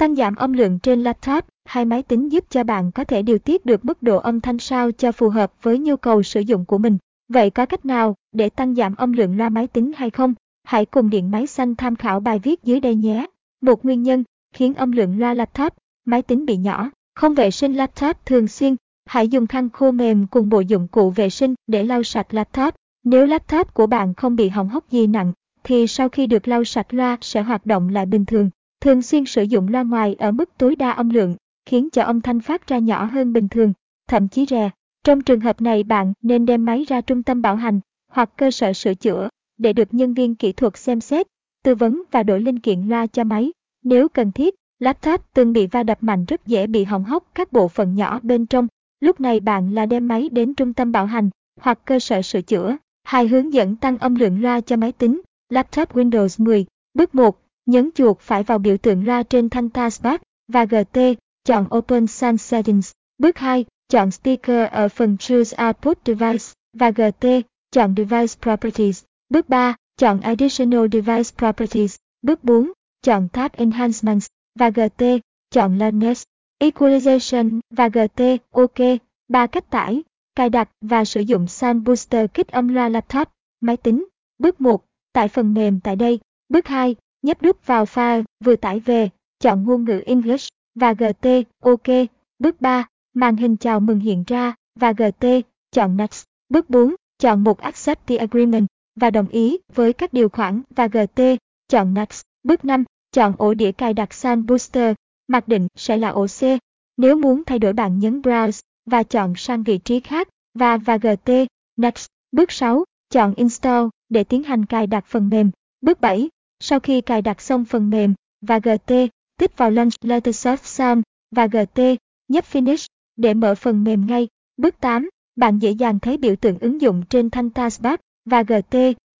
Tăng giảm âm lượng trên laptop hay máy tính giúp cho bạn có thể điều tiết được mức độ âm thanh sao cho phù hợp với nhu cầu sử dụng của mình. Vậy có cách nào để tăng giảm âm lượng loa máy tính hay không? Hãy cùng Điện Máy Xanh tham khảo bài viết dưới đây nhé. Một nguyên nhân khiến âm lượng loa laptop, máy tính bị nhỏ, không vệ sinh laptop thường xuyên. Hãy dùng khăn khô mềm cùng bộ dụng cụ vệ sinh để lau sạch laptop. Nếu laptop của bạn không bị hỏng hóc gì nặng, thì sau khi được lau sạch loa sẽ hoạt động lại bình thường. Thường xuyên sử dụng loa ngoài ở mức tối đa âm lượng, khiến cho âm thanh phát ra nhỏ hơn bình thường, thậm chí rè. Trong trường hợp này bạn nên đem máy ra trung tâm bảo hành hoặc cơ sở sửa chữa để được nhân viên kỹ thuật xem xét, tư vấn và đổi linh kiện loa cho máy. Nếu cần thiết, laptop từng bị va đập mạnh rất dễ bị hỏng hóc các bộ phận nhỏ bên trong. Lúc này bạn là đem máy đến trung tâm bảo hành hoặc cơ sở sửa chữa. Hai hướng dẫn tăng âm lượng loa cho máy tính, laptop Windows 10. Bước 1. Nhấn chuột phải vào biểu tượng ra trên thanh taskbar và GT, chọn Open Sound Settings. Bước 2. Chọn sticker ở phần Choose Output Device và GT, chọn Device Properties. Bước 3. Chọn Additional Device Properties. Bước 4. Chọn Tab Enhancements và GT, chọn Loudness, Equalization và GT, OK. Ba cách tải, cài đặt và sử dụng Sound Booster kích âm loa laptop, máy tính. Bước 1. Tải phần mềm tại đây. Bước 2. Nhấp đúp vào file vừa tải về, chọn ngôn ngữ English và GT, OK. Bước 3. Màn hình chào mừng hiện ra và GT, chọn Next. Bước 4. Chọn một Accept the Agreement và đồng ý với các điều khoản và GT, chọn Next. Bước 5. Chọn ổ đĩa cài đặt Sun Booster, mặc định sẽ là ổ C. Nếu muốn thay đổi bạn nhấn Browse và chọn sang vị trí khác và và GT, Next. Bước 6. Chọn Install để tiến hành cài đặt phần mềm. Bước 7. Sau khi cài đặt xong phần mềm và GT, tích vào Launch Lettersoft Sound và GT, nhấp Finish để mở phần mềm ngay. Bước 8. Bạn dễ dàng thấy biểu tượng ứng dụng trên thanh taskbar và GT,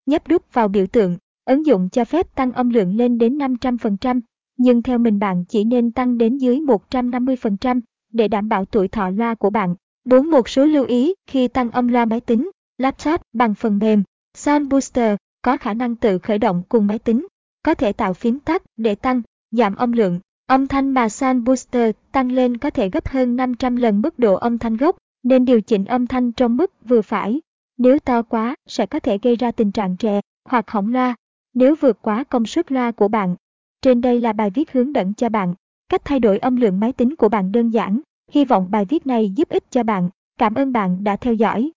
nhấp đúp vào biểu tượng. Ứng dụng cho phép tăng âm lượng lên đến 500%, nhưng theo mình bạn chỉ nên tăng đến dưới 150% để đảm bảo tuổi thọ loa của bạn. 4. Một số lưu ý khi tăng âm loa máy tính, laptop bằng phần mềm. Sound Booster có khả năng tự khởi động cùng máy tính, có thể tạo phím tắt để tăng, giảm âm lượng. Âm thanh mà Sound Booster tăng lên có thể gấp hơn 500 lần mức độ âm thanh gốc, nên điều chỉnh âm thanh trong mức vừa phải. Nếu to quá sẽ có thể gây ra tình trạng rè hoặc hỏng loa. Nếu vượt quá công suất loa của bạn. Trên đây là bài viết hướng dẫn cho bạn cách thay đổi âm lượng máy tính của bạn đơn giản. Hy vọng bài viết này giúp ích cho bạn. Cảm ơn bạn đã theo dõi.